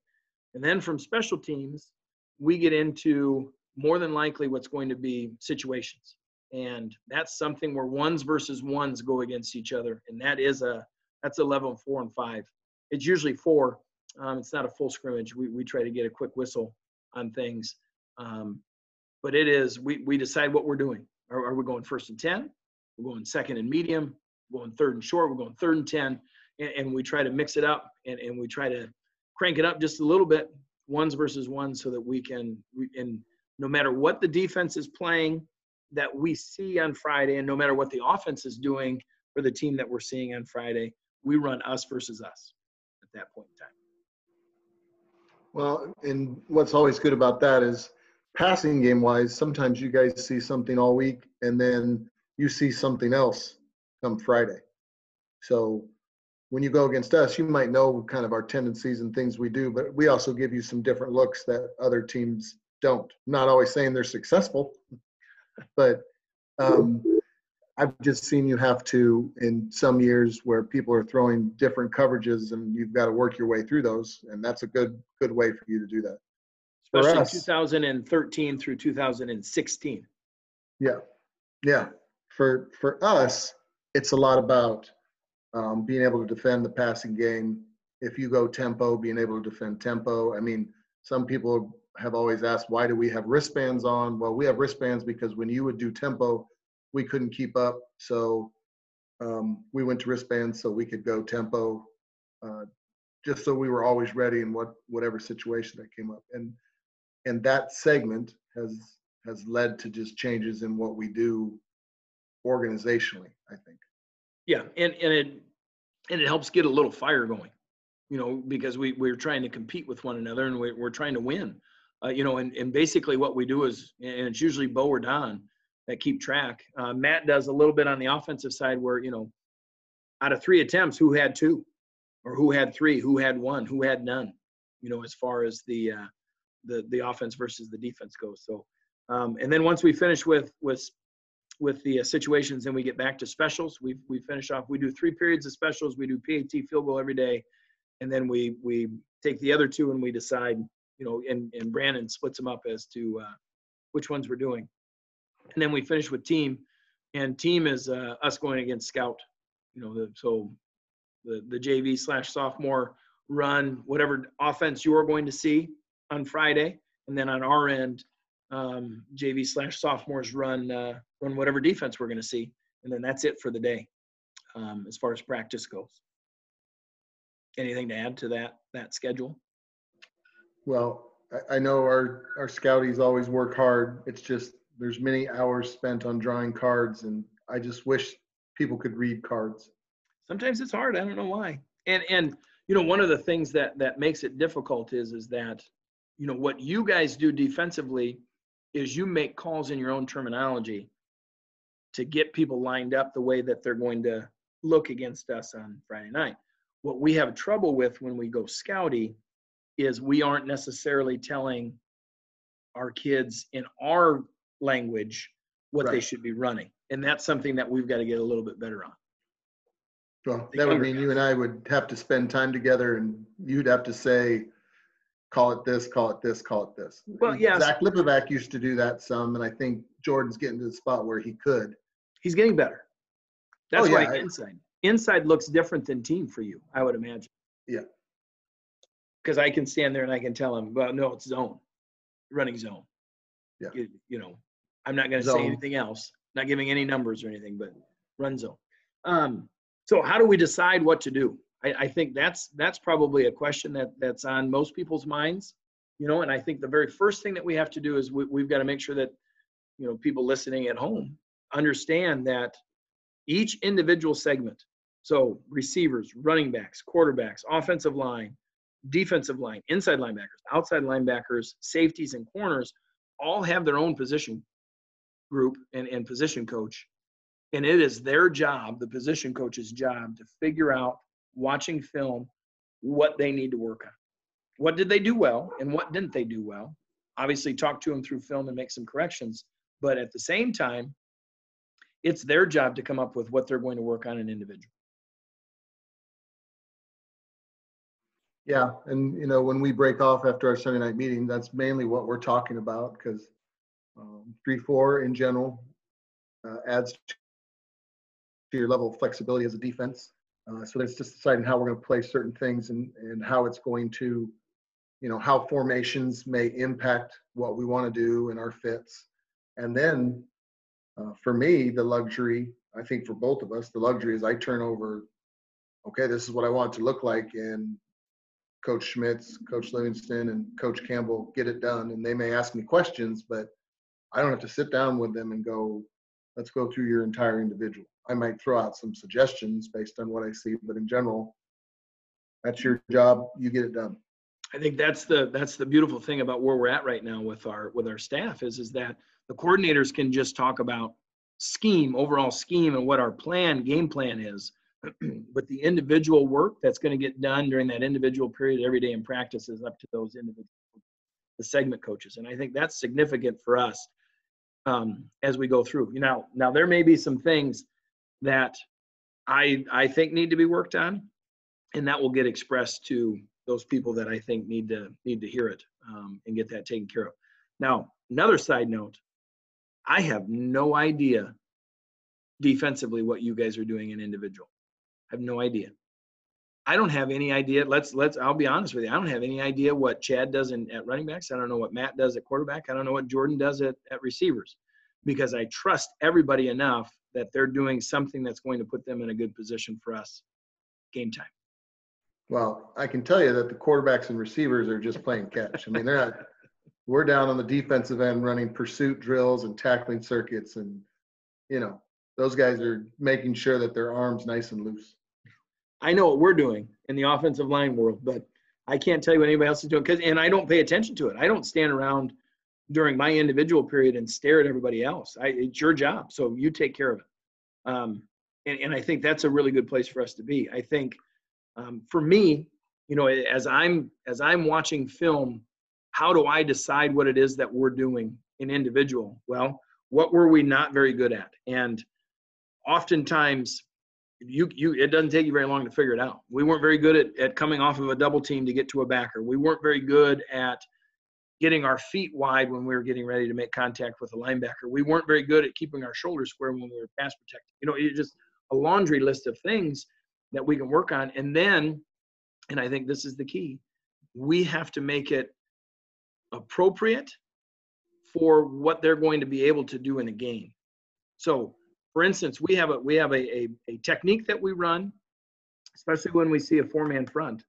And then from special teams, we get into more than likely what's going to be situations. And that's something where ones versus ones go against each other. And that is a that's a level four and five. It's usually four um, it's not a full scrimmage. We, we try to get a quick whistle on things. Um, but it is we, we decide what we're doing. Are, are we going first and 10 we're going second and medium. We're going third and short. We're going third and 10 and, and we try to mix it up and, and we try to crank it up just a little bit ones versus ones so that we can we, and no matter what the defense is playing that we see on Friday, and no matter what the offense is doing for the team that we're seeing on Friday, we run us versus us at that point in time. Well, and what's always good about that is passing game wise, sometimes you guys see something all week and then you see something else come Friday. So when you go against us, you might know kind of our tendencies and things we do, but we also give you some different looks that other teams don't. not always saying they're successful, but um, I've just seen you have to in some years where people are throwing different coverages and you've got to work your way through those, and that's a good good way for you to do that. Especially us- 2013 through 2016. Yeah, yeah. For for us, it's a lot about um, being able to defend the passing game. If you go tempo, being able to defend tempo. I mean, some people have always asked, why do we have wristbands on? Well, we have wristbands because when you would do tempo, we couldn't keep up, so um, we went to wristbands so we could go tempo. Uh, just so we were always ready in what whatever situation that came up. And and that segment has has led to just changes in what we do organizationally, I think. Yeah, and and it and it helps get a little fire going, you know, because we we're trying to compete with one another and we, we're trying to win, uh, you know, and and basically what we do is, and it's usually Bo or Don that keep track. Uh, Matt does a little bit on the offensive side where you know, out of three attempts, who had two, or who had three, who had one, who had none, you know, as far as the uh, the the offense versus the defense goes. So, um, and then once we finish with with with the uh, situations, then we get back to specials. We we finish off. We do three periods of specials. We do PAT field goal every day, and then we we take the other two and we decide. You know, and and Brandon splits them up as to uh, which ones we're doing, and then we finish with team, and team is uh, us going against scout. You know, the, so the the JV slash sophomore run whatever offense you're going to see on Friday, and then on our end, um, JV slash sophomores run uh, run whatever defense we're going to see, and then that's it for the day um, as far as practice goes. Anything to add to that that schedule? Well, I, I know our our scouties always work hard. It's just there's many hours spent on drawing cards, and I just wish people could read cards. Sometimes it's hard. I don't know why. And and you know one of the things that that makes it difficult is is that you know what you guys do defensively is you make calls in your own terminology to get people lined up the way that they're going to look against us on Friday night. What we have trouble with when we go scouty is we aren't necessarily telling our kids in our language what they should be running. And that's something that we've got to get a little bit better on. Well, that would mean you and I would have to spend time together, and you'd have to say, "Call it this, call it this, call it this." Well, yeah. Zach Lipovac used to do that some, and I think Jordan's getting to the spot where he could. He's getting better. That's Oh, yeah, I- inside. Inside looks different than team for you, I would imagine. Yeah. Because I can stand there and I can tell him, well, no, it's zone, running zone. Yeah. You, you know, I'm not going to say anything else, not giving any numbers or anything, but run zone. Um, so how do we decide what to do? I, I think that's that's probably a question that that's on most people's minds, you know. And I think the very first thing that we have to do is we, we've got to make sure that, you know, people listening at home understand that each individual segment, so receivers, running backs, quarterbacks, offensive line, defensive line, inside linebackers, outside linebackers, safeties, and corners, all have their own position group and, and position coach. And it is their job, the position coach's job, to figure out, watching film, what they need to work on. What did they do well and what didn't they do well? Obviously, talk to them through film and make some corrections. But at the same time, it's their job to come up with what they're going to work on an individual. Yeah, and you know when we break off after our Sunday night meeting, that's mainly what we're talking about because um, three four in general uh, adds to your level of flexibility as a defense. Uh, so that's just deciding how we're going to play certain things and and how it's going to, you know, how formations may impact what we want to do and our fits, and then uh, for me the luxury, I think for both of us, the luxury is I turn over. Okay, this is what I want it to look like, and Coach Schmitz, Coach Livingston, and Coach Campbell get it done. And they may ask me questions, but I don't have to sit down with them and go, let's go through your entire individual. I might throw out some suggestions based on what I see, but in general, that's your job. You get it done. I think that's the that's the beautiful thing about where we're at right now with our with our staff is is that the coordinators can just talk about scheme, overall scheme, and what our plan, game plan is. but the individual work that's going to get done during that individual period every day in practice is up to those individual the segment coaches, and I think that's significant for us um, as we go through. You know, now there may be some things that I I think need to be worked on, and that will get expressed to those people that I think need to need to hear it um, and get that taken care of. Now, another side note, I have no idea defensively what you guys are doing in individual. I have no idea. I don't have any idea. Let's let's. I'll be honest with you. I don't have any idea what Chad does in, at running backs. I don't know what Matt does at quarterback. I don't know what Jordan does at, at receivers, because I trust everybody enough that they're doing something that's going to put them in a good position for us game time. Well, I can tell you that the quarterbacks and receivers are just playing catch. I mean, they're not. We're down on the defensive end running pursuit drills and tackling circuits, and you know those guys are making sure that their arms nice and loose. I know what we're doing in the offensive line world, but I can't tell you what anybody else is doing because, and I don't pay attention to it. I don't stand around during my individual period and stare at everybody else. I, it's your job, so you take care of it. Um, and, and I think that's a really good place for us to be. I think um, for me, you know, as I'm as I'm watching film, how do I decide what it is that we're doing in individual? Well, what were we not very good at? And oftentimes you you it doesn't take you very long to figure it out. We weren't very good at, at coming off of a double team to get to a backer. We weren't very good at getting our feet wide when we were getting ready to make contact with a linebacker. We weren't very good at keeping our shoulders square when we were pass protecting. You know, it's just a laundry list of things that we can work on. And then, and I think this is the key, we have to make it appropriate for what they're going to be able to do in a game. So for instance, we have a we have a, a, a technique that we run, especially when we see a four-man front.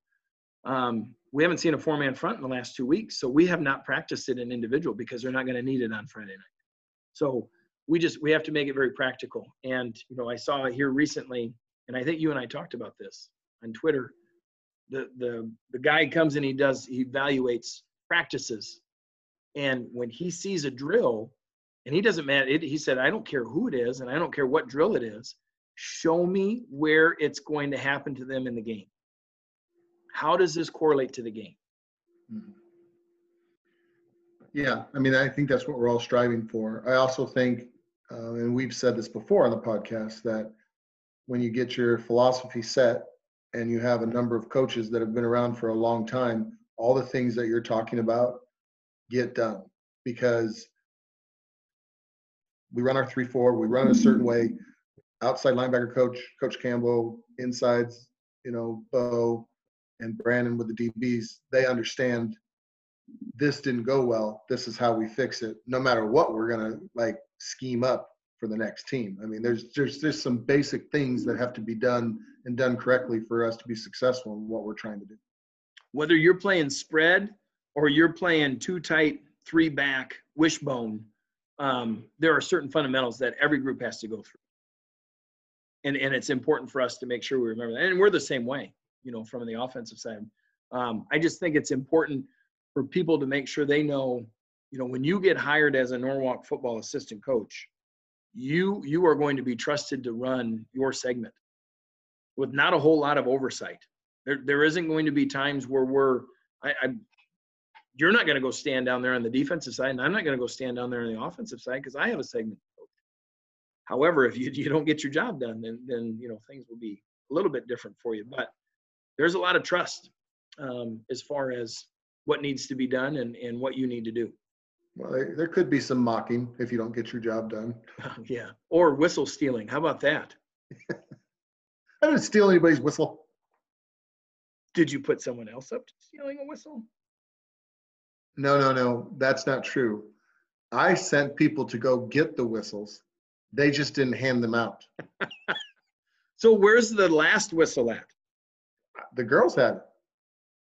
Um, we haven't seen a four-man front in the last two weeks, so we have not practiced it in individual because they're not going to need it on Friday night. So we just we have to make it very practical. And you know, I saw here recently, and I think you and I talked about this on Twitter. The the the guy comes and he does he evaluates practices, and when he sees a drill and he doesn't matter. It, he said, I don't care who it is and I don't care what drill it is. Show me where it's going to happen to them in the game. How does this correlate to the game? Mm-hmm. Yeah, I mean, I think that's what we're all striving for. I also think, uh, and we've said this before on the podcast, that when you get your philosophy set and you have a number of coaches that have been around for a long time, all the things that you're talking about get done because we run our three four. We run a certain way. Outside linebacker coach, Coach Campbell, insides, you know, Bo and Brandon with the DBs. They understand this didn't go well. This is how we fix it. No matter what, we're gonna like scheme up for the next team. I mean, there's there's just some basic things that have to be done and done correctly for us to be successful in what we're trying to do. Whether you're playing spread or you're playing two tight, three back, wishbone, um, there are certain fundamentals that every group has to go through. And, and it's important for us to make sure we remember that. And we're the same way, you know, from the offensive side. Um, I just think it's important for people to make sure they know, you know, when you get hired as a Norwalk football assistant coach, you you are going to be trusted to run your segment with not a whole lot of oversight. There there isn't going to be times where we're I, I you're not going to go stand down there on the defensive side, and I'm not going to go stand down there on the offensive side because I have a segment coach. However, if you, you don't get your job done, then then you know things will be a little bit different for you. But there's a lot of trust um, as far as what needs to be done and, and what you need to do. Well, there, there could be some mocking if you don't get your job done. yeah, or whistle stealing. How about that? I didn't steal anybody's whistle. Did you put someone else up to stealing a whistle? No, no, no, that's not true. I sent people to go get the whistles. They just didn't hand them out. so where's the last whistle at? The girls had. It.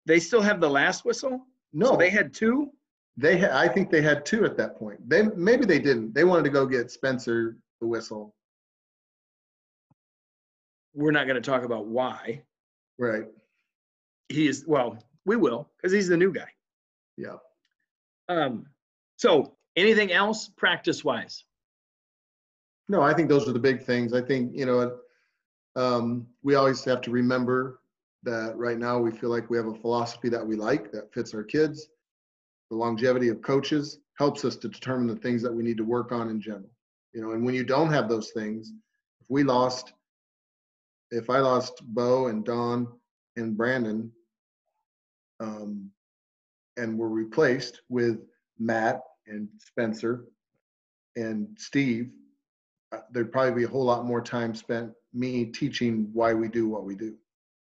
They still have the last whistle? No, so they had two. They, ha- I think they had two at that point. They maybe they didn't. They wanted to go get Spencer the whistle. We're not going to talk about why. Right. He is well. We will because he's the new guy. Yeah. Um, so anything else practice wise? No, I think those are the big things. I think, you know, um, we always have to remember that right now we feel like we have a philosophy that we like that fits our kids. The longevity of coaches helps us to determine the things that we need to work on in general. You know, and when you don't have those things, if we lost, if I lost Bo and Don and Brandon, um, and were replaced with Matt and Spencer and Steve, uh, there'd probably be a whole lot more time spent me teaching why we do what we do.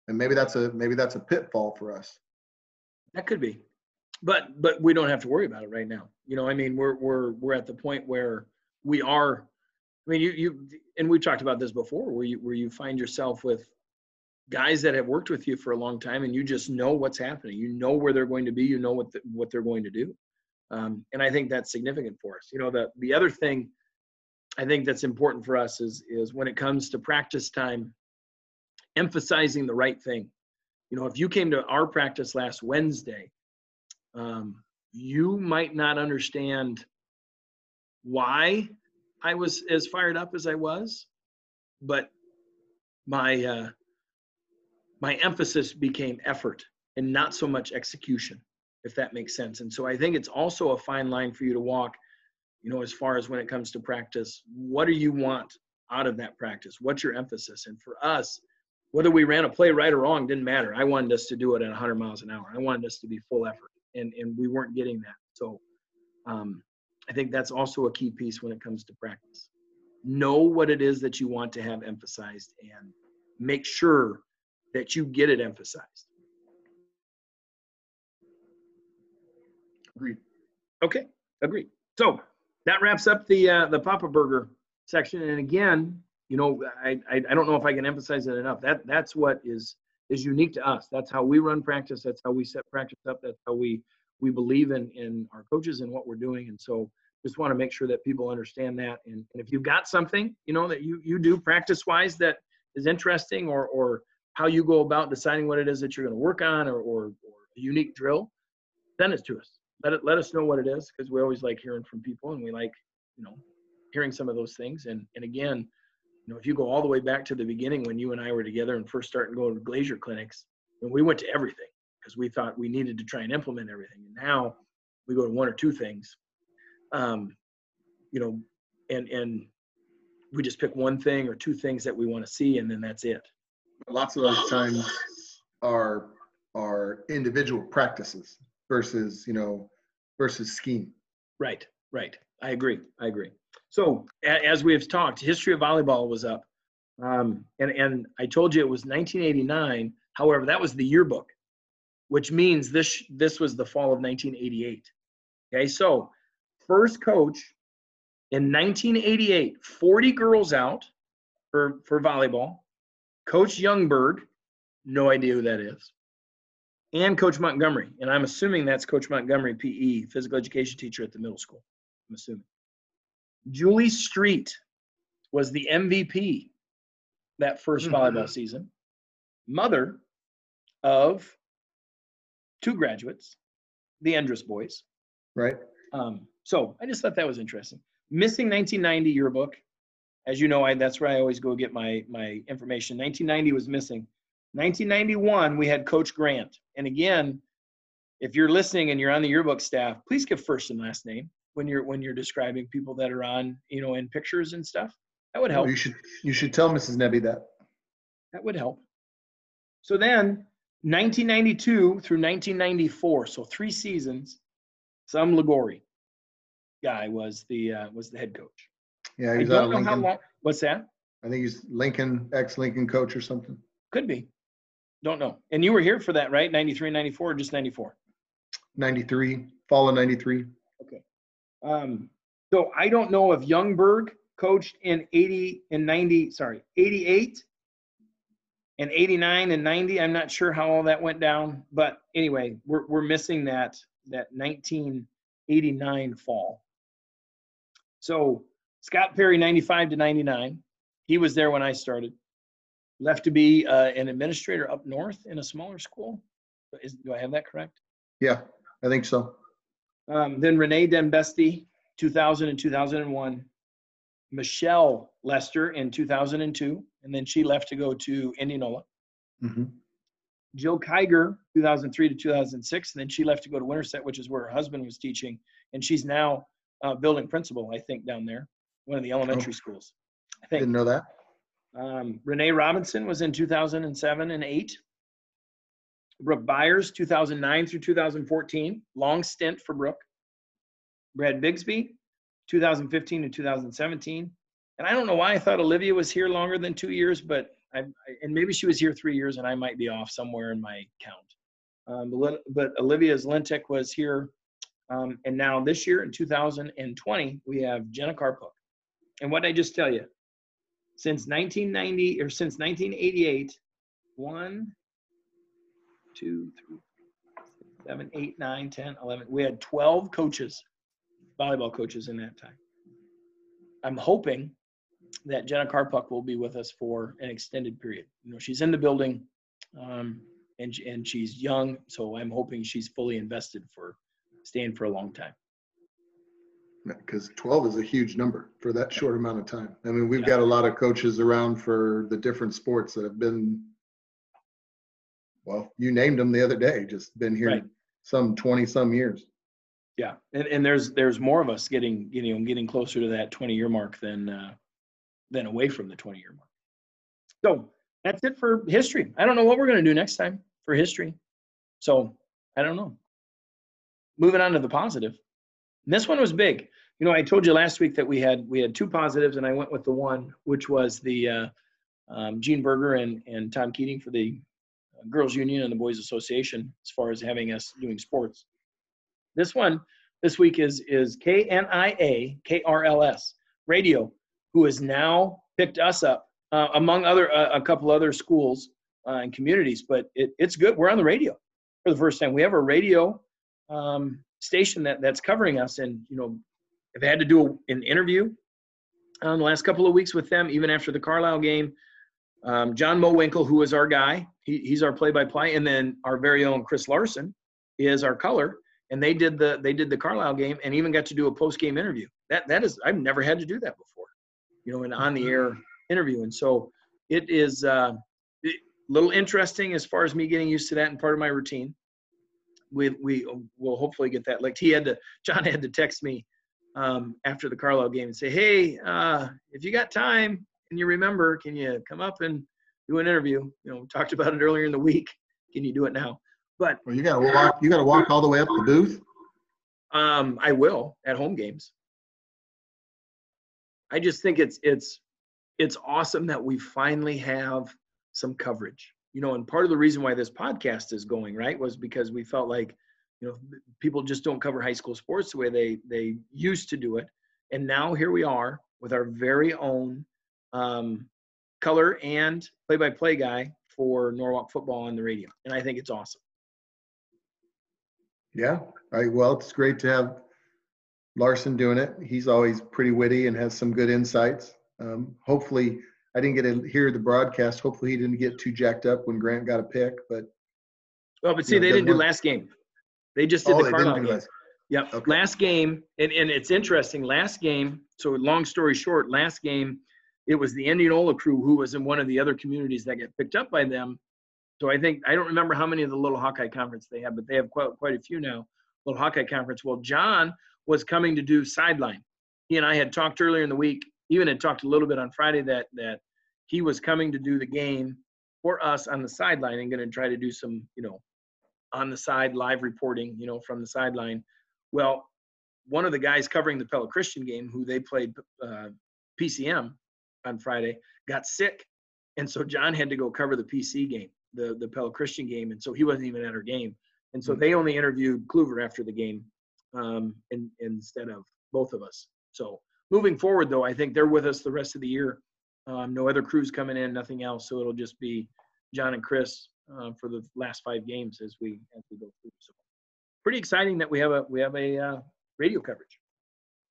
And maybe that's a maybe that's a pitfall for us. That could be. But but we don't have to worry about it right now. You know, I mean, we're we're we're at the point where we are I mean, you you and we've talked about this before where you where you find yourself with guys that have worked with you for a long time and you just know what's happening. You know where they're going to be. You know what the, what they're going to do. Um, and i think that's significant for us. You know the the other thing i think that's important for us is is when it comes to practice time emphasizing the right thing. You know if you came to our practice last wednesday um, you might not understand why i was as fired up as i was but my uh, my emphasis became effort and not so much execution, if that makes sense. And so I think it's also a fine line for you to walk, you know, as far as when it comes to practice. What do you want out of that practice? What's your emphasis? And for us, whether we ran a play right or wrong didn't matter. I wanted us to do it at 100 miles an hour. I wanted us to be full effort, and and we weren't getting that. So um, I think that's also a key piece when it comes to practice. Know what it is that you want to have emphasized, and make sure that you get it emphasized. Agreed. Okay, agreed. So that wraps up the uh, the Papa Burger section. And again, you know, I, I I don't know if I can emphasize it enough. That that's what is is unique to us. That's how we run practice. That's how we set practice up. That's how we we believe in in our coaches and what we're doing. And so just want to make sure that people understand that. And, and if you've got something, you know, that you you do practice wise that is interesting or or how you go about deciding what it is that you're going to work on or, or, or a unique drill, send it to us. Let it let us know what it is because we always like hearing from people and we like, you know, hearing some of those things. And and again, you know, if you go all the way back to the beginning when you and I were together and first starting going to glazier clinics, and we went to everything because we thought we needed to try and implement everything. And now we go to one or two things. Um, you know, and and we just pick one thing or two things that we want to see and then that's it lots of those times are are individual practices versus you know versus scheme. Right right. I agree i agree. So as we have talked history of volleyball was up um, and and i told you it was 1989 however that was the yearbook which means this this was the fall of 1988 okay so first coach in 1988 40 girls out for for volleyball Coach Youngberg, no idea who that is, and Coach Montgomery. And I'm assuming that's Coach Montgomery, PE, physical education teacher at the middle school. I'm assuming. Julie Street was the MVP that 1st mm-hmm. volleyball season, mother of two graduates, the Endress boys. Right. Um, so I just thought that was interesting. Missing 1990 yearbook as you know, I that's where I always go get my my information. 1990 was missing. 1991 we had Coach Grant, and again, if you're listening and you're on the yearbook staff, please give first and last name when you're when you're describing people that are on you know in pictures and stuff. That would help. You should you should tell Mrs. Nebby that. That would help. So then 1992 through 1994, so three seasons, Sam Ligori guy was the uh, was the head coach. Yeah, he's out of Lincoln. Long, what's that? I think he's Lincoln, ex-Lincoln coach or something. Could be. Don't know. And you were here for that, right? 93, 94, or just 94? 93, fall of 93. Okay. Um, so I don't know if Youngberg coached in 80 and 90, sorry, 88 and 89 and 90. I'm not sure how all that went down, but anyway, we're, we're missing that, that 1989 fall. So Scott Perry, 95 to 99. He was there when I started. Left to be uh, an administrator up north in a smaller school. Is, do I have that correct? Yeah, I think so. Um, then Renee Dembesti, 2000 and 2001. Michelle Lester in 2002, and then she left to go to Indianola. Mm-hmm. Jill Kiger, 2003 to 2006, and then she left to go to Winterset, which is where her husband was teaching, and she's now uh, building principal, I think, down there one of the elementary oh, schools. I think. Didn't know that. Um, Renee Robinson was in 2007 and 8. Brooke Byers, 2009 through 2014, long stint for Brooke. Brad Bigsby, 2015 to 2017. And I don't know why I thought Olivia was here longer than two years, but I, and maybe she was here three years and I might be off somewhere in my count. Um, but, but Olivia Zlintek was here. Um, and now this year in 2020, we have Jenna Carpook. And what did I just tell you, since 1990 or since 1988, one, two, three, seven, eight, nine, 10, 11. We had 12 coaches, volleyball coaches in that time. I'm hoping that Jenna Karpuck will be with us for an extended period. You know, she's in the building, um, and and she's young, so I'm hoping she's fully invested for staying for a long time. Because 12 is a huge number for that short amount of time. I mean, we've Yeah. got a lot of coaches around for the different sports that have been, well, you named them the other day, just been here Right. some 20 some years. Yeah, and, and there's there's more of us getting you know getting closer to that 20 year mark than uh, than away from the 20 year mark. So that's it for history. I don't know what we're gonna do next time for history. So I don't know. Moving on to the positive. This one was big. You know, I told you last week that we had we had two positives, and I went with the one which was the uh, um, Jean Berger and and Tom Keating for the Girls Union and the Boys Association as far as having us doing sports. This one this week is is KNIA KRLS Radio, who has now picked us up uh, among other uh, a couple other schools uh, and communities. But it, it's good. We're on the radio for the first time. We have a radio um, station that that's covering us, and you know, I've had to do an interview um, the last couple of weeks with them, even after the Carlisle game. Um, John Mowinkle, who is our guy, he, he's our play-by-play, and then our very own Chris Larson is our color and they did the they did the Carlisle game and even got to do a post game interview. That that is I've never had to do that before, you know, an on the air interview. And so it is uh, a little interesting as far as me getting used to that and part of my routine. We we will hopefully get that. Like he had to John had to text me um, after the Carlisle game and say, hey, uh, if you got time and you remember, can you come up and do an interview? You know, we talked about it earlier in the week. Can you do it now? But Well, you gotta walk, you gotta walk all the way up to the booth. Um, I will at home games. I just think it's it's it's awesome that we finally have some coverage. You know, and part of the reason why this podcast is going right was because we felt like, you know, people just don't cover high school sports the way they they used to do it, and now here we are with our very own um, color and play-by-play guy for Norwalk football on the radio, and I think it's awesome. Yeah, I, well, it's great to have Larson doing it. He's always pretty witty and has some good insights. Um, hopefully, I didn't get to hear the broadcast. Hopefully, he didn't get too jacked up when Grant got a pick. But Well, but see, Yeah, they didn't do last game. They just did oh, the Carlisle game. that. Yep. Okay. Last game, and, and it's interesting. Last game, so long story short, last game, it was the Indianola crew who was in one of the other communities that got picked up by them. So I think I don't remember how many of the Little Hawkeye Conference they have, but they have quite quite a few now. Little Hawkeye Conference. Well, John was coming to do sideline. He and I had talked earlier in the week. Even had talked a little bit on Friday that that he was coming to do the game for us on the sideline and going to try to do some, you know, on the side live reporting, you know, from the sideline. Well, one of the guys covering the Pella Christian game, who they played uh, PCM on Friday, got sick, and so John had to go cover the PC game, the the Pella Christian game, and so he wasn't even at our game, and so Mhm. they only interviewed Kluver after the game, um, in, instead of both of us. So moving forward, though, I think they're with us the rest of the year. Um, no other crews coming in, nothing else, so it'll just be John and Chris uh, for the last five games as we as we go through. So pretty exciting that we have a we have a uh, radio coverage.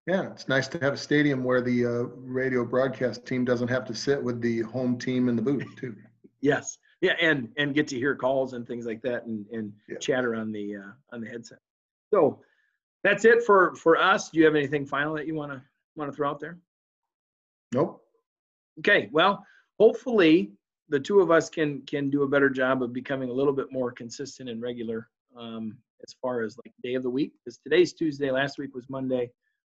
Yeah, it's nice to have a stadium where the uh, radio broadcast team doesn't have to sit with the home team in the booth too. Yes, yeah, and and get to hear calls and things like that, and and Yeah. chatter on the uh, on the headset. So that's it for for us. Do you have anything final that you want to want to throw out there? Nope. Okay, well, hopefully the two of us can can do a better job of becoming a little bit more consistent and regular um, as far as like day of the week. Because today's Tuesday, last week was Monday.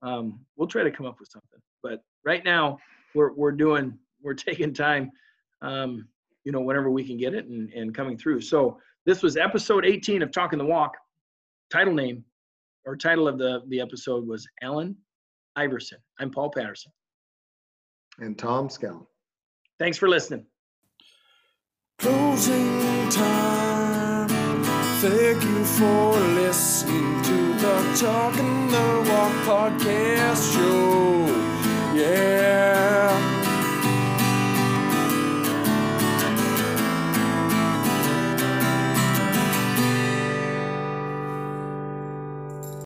Um, we'll try to come up with something, but right now we're we're doing we're taking time, um, you know, whenever we can get it and and coming through. So this was episode 18 of Talking the Walk. Title name or title of the the episode was Allen Iverson. I'm Paul Patterson. And Tom Scallon. Thanks for listening. Closing time. Thank you for listening to the Talking the Walk podcast show. Yeah.